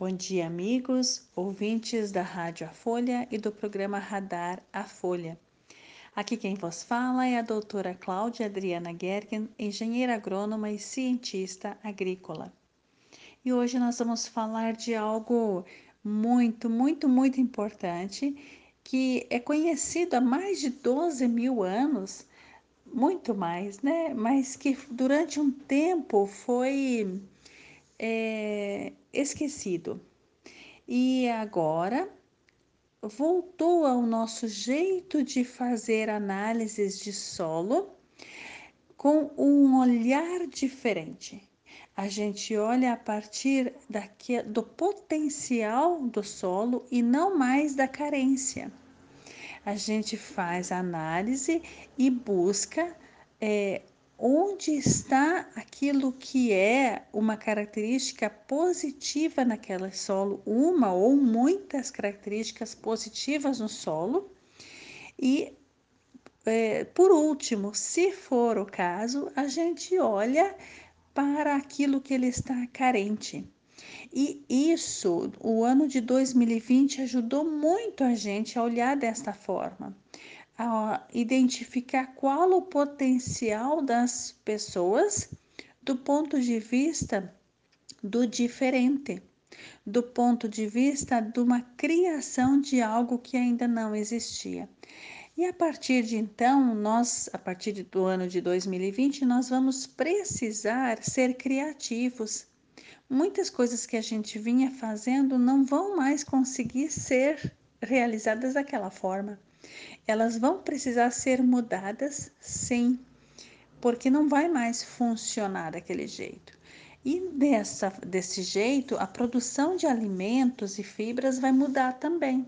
Bom dia, amigos, ouvintes da Rádio A Folha e do programa Radar A Folha. Aqui quem vos fala é a doutora Cláudia Adriana Gergen, engenheira agrônoma e cientista agrícola. E hoje nós vamos falar de algo muito, muito, muito importante que é conhecido há mais de 12 mil anos, muito mais, né? Mas que durante um tempo foi é, esquecido. E agora voltou ao nosso jeito de fazer análises de solo com um olhar diferente. A gente olha a partir daqui, do potencial do solo e não mais da carência. A gente faz análise e busca é, onde está aquilo que é uma característica positiva naquele solo, uma ou muitas características positivas no solo. E, é, por último, se for o caso, a gente olha para aquilo que ele está carente. E isso, o ano de 2020 ajudou muito a gente a olhar desta forma, a identificar qual o potencial das pessoas do ponto de vista do diferente, do ponto de vista de uma criação de algo que ainda não existia. E a partir de então, nós, a partir do ano de 2020, nós vamos precisar ser criativos. Muitas coisas que a gente vinha fazendo não vão mais conseguir ser realizadas daquela forma. Elas vão precisar ser mudadas, sim, porque não vai mais funcionar daquele jeito. E dessa, desse jeito, a produção de alimentos e fibras vai mudar também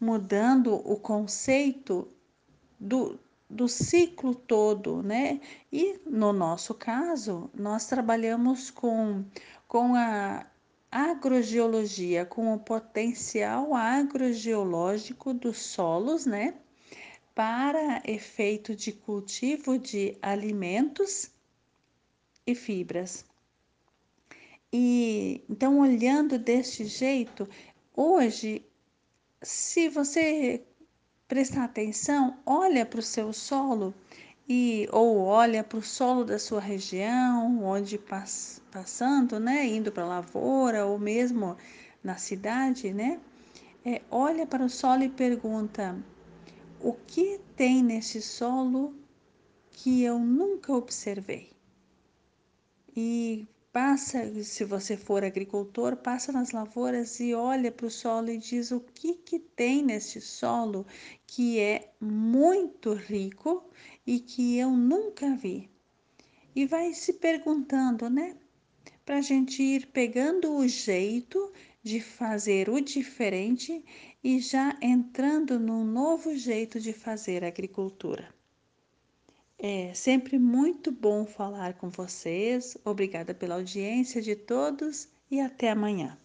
mudando o conceito do, do ciclo todo, né? E no nosso caso, nós trabalhamos com, com a agrogeologia, com o potencial agrogeológico dos solos, né? Para efeito de cultivo de alimentos e fibras. E então, olhando deste jeito, hoje se você prestar atenção, olha para o seu solo e ou olha para o solo da sua região, onde pass, passando, né, indo para a lavoura ou mesmo na cidade, né? É, olha para o solo e pergunta: o que tem nesse solo que eu nunca observei? E Passa, se você for agricultor, passa nas lavouras e olha para o solo e diz o que, que tem nesse solo que é muito rico e que eu nunca vi. E vai se perguntando, né? Para a gente ir pegando o jeito de fazer o diferente e já entrando num novo jeito de fazer agricultura. É sempre muito bom falar com vocês. Obrigada pela audiência de todos e até amanhã.